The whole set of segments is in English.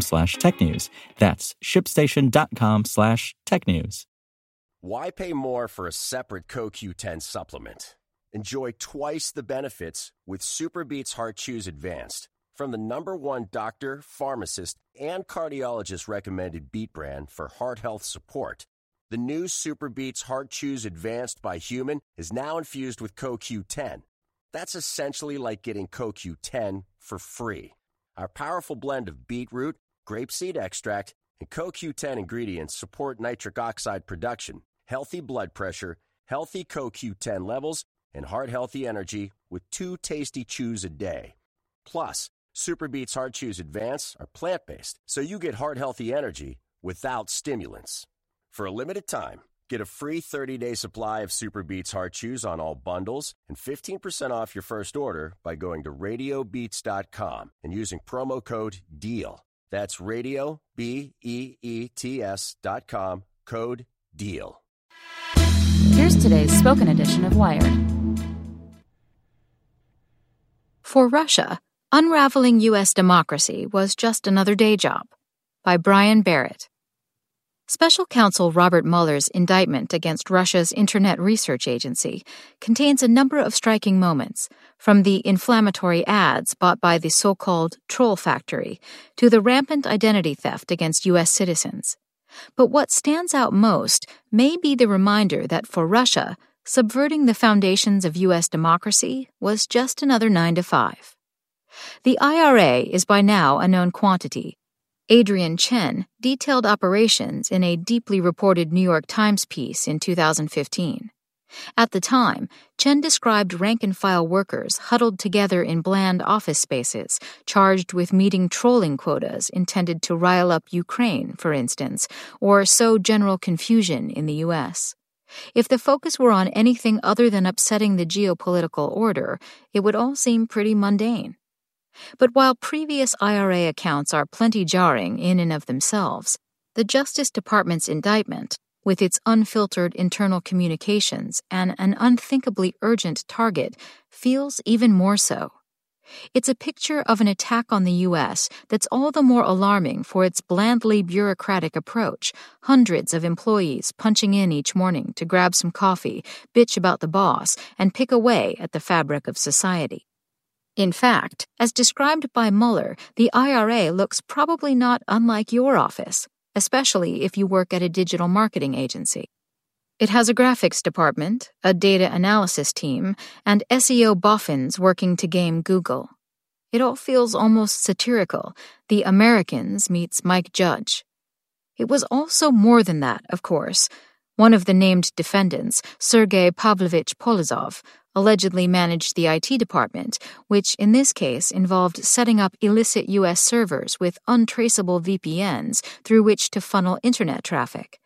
slash technews. That's shipstation.com slash tech news. Why pay more for a separate CoQ10 supplement? Enjoy twice the benefits with SuperBeets Heart Chews Advanced from the number one doctor, pharmacist, and cardiologist recommended beet brand for heart health support. The new SuperBeets Heart Chews Advanced by Human is now infused with CoQ10. That's essentially like getting CoQ10 for free. Our powerful blend of beetroot, grapeseed extract, and CoQ10 ingredients support nitric oxide production, healthy blood pressure, healthy CoQ10 levels, and heart healthy energy with two tasty chews a day. Plus, SuperBeets Heart Chews Advance are plant based, so you get heart healthy energy without stimulants. For a limited time, get a free 30 day supply of SuperBeets Heart Chews on all bundles and 15% off your first order by going to radiobeets.com and using promo code DEAL. That's radio, B E E T S dot com, code DEAL. Here's today's spoken edition of Wired. For Russia, unraveling U.S. democracy was just another day job. By Brian Barrett. Special counsel Robert Mueller's indictment against Russia's Internet Research Agency contains a number of striking moments, from the inflammatory ads bought by the so called Troll Factory to the rampant identity theft against U.S. citizens. But what stands out most may be the reminder that for Russia, subverting the foundations of U.S. democracy was just another 9 to 5. The IRA is by now a known quantity. Adrian Chen detailed operations in a deeply reported New York Times piece in 2015. At the time, Chen described rank and file workers huddled together in bland office spaces, charged with meeting trolling quotas intended to rile up Ukraine, for instance, or sow general confusion in the U.S. If the focus were on anything other than upsetting the geopolitical order, it would all seem pretty mundane. But while previous IRA accounts are plenty jarring in and of themselves, the Justice Department's indictment, with its unfiltered internal communications and an unthinkably urgent target, feels even more so. It's a picture of an attack on the U.S. that's all the more alarming for its blandly bureaucratic approach. Hundreds of employees punching in each morning to grab some coffee, bitch about the boss, and pick away at the fabric of society. In fact, as described by Mueller, the IRA looks probably not unlike your office, especially if you work at a digital marketing agency. It has a graphics department, a data analysis team, and SEO boffins working to game Google. It all feels almost satirical. The Americans meets Mike Judge. It was also more than that, of course. One of the named defendants, Sergei Pavlovich Polozov, allegedly managed the IT department, which in this case involved setting up illicit U.S. servers with untraceable VPNs through which to funnel internet traffic.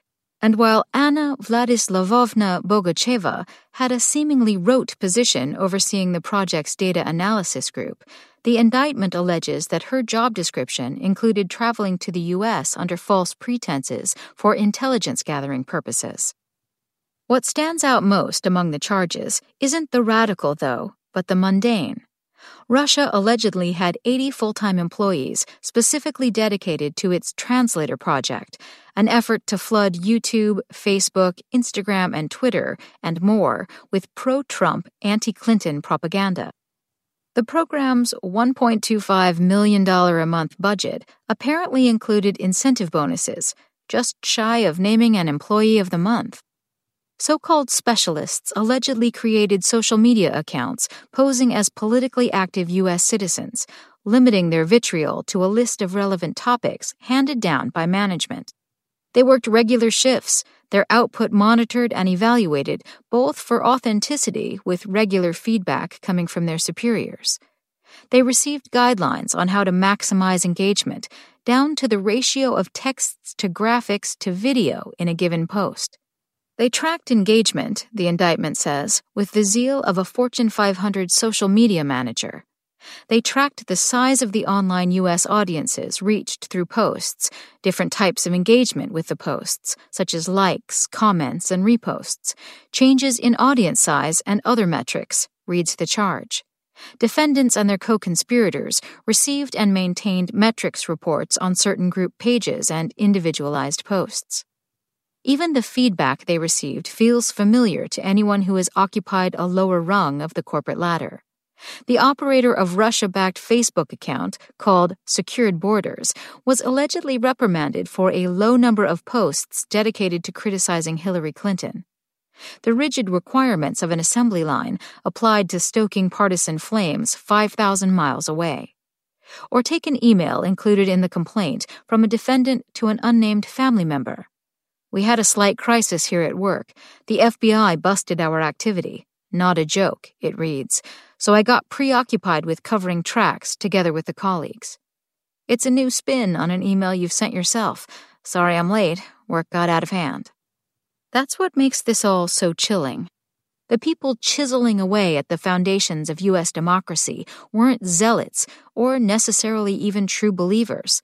And while Anna Vladislavovna Bogacheva had a seemingly rote position overseeing the project's data analysis group, the indictment alleges that her job description included traveling to the U.S. under false pretenses for intelligence gathering purposes. What stands out most among the charges isn't the radical, though, but the mundane. Russia allegedly had 80 full time employees specifically dedicated to its Translator project, an effort to flood YouTube, Facebook, Instagram, and Twitter, and more with pro Trump, anti Clinton propaganda. The program's $1.25 million a month budget apparently included incentive bonuses, just shy of naming an Employee of the Month. So called specialists allegedly created social media accounts posing as politically active U.S. citizens, limiting their vitriol to a list of relevant topics handed down by management. They worked regular shifts, their output monitored and evaluated both for authenticity with regular feedback coming from their superiors. They received guidelines on how to maximize engagement, down to the ratio of texts to graphics to video in a given post. They tracked engagement, the indictment says, with the zeal of a Fortune 500 social media manager. They tracked the size of the online U.S. audiences reached through posts, different types of engagement with the posts, such as likes, comments, and reposts, changes in audience size, and other metrics, reads the charge. Defendants and their co conspirators received and maintained metrics reports on certain group pages and individualized posts. Even the feedback they received feels familiar to anyone who has occupied a lower rung of the corporate ladder. The operator of Russia backed Facebook account, called Secured Borders, was allegedly reprimanded for a low number of posts dedicated to criticizing Hillary Clinton. The rigid requirements of an assembly line applied to stoking partisan flames 5,000 miles away. Or take an email included in the complaint from a defendant to an unnamed family member. We had a slight crisis here at work. The FBI busted our activity. Not a joke, it reads, so I got preoccupied with covering tracks together with the colleagues. It's a new spin on an email you've sent yourself. Sorry I'm late. Work got out of hand. That's what makes this all so chilling. The people chiseling away at the foundations of U.S. democracy weren't zealots or necessarily even true believers.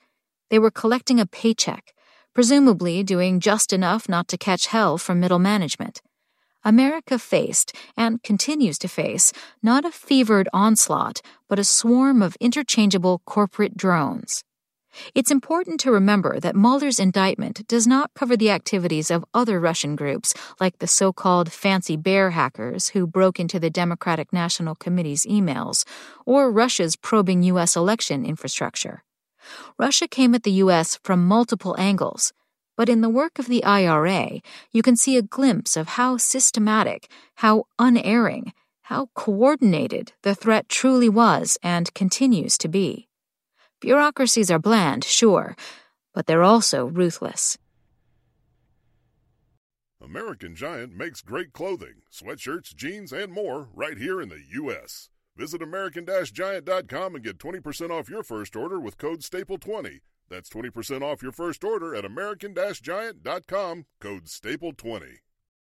They were collecting a paycheck, presumably doing just enough not to catch hell from middle management. America faced, and continues to face, not a fevered onslaught, but a swarm of interchangeable corporate drones. It's important to remember that Mueller's indictment does not cover the activities of other Russian groups like the so called Fancy Bear hackers who broke into the Democratic National Committee's emails, or Russia's probing U.S. election infrastructure. Russia came at the U.S. from multiple angles, but in the work of the IRA, you can see a glimpse of how systematic, how unerring, how coordinated the threat truly was and continues to be. Bureaucracies are bland, sure, but they're also ruthless. American Giant makes great clothing, sweatshirts, jeans, and more right here in the U.S. Visit American-Giant.com and get 20% off your first order with code STAPLE20. That's 20% off your first order at American-Giant.com, code STAPLE20.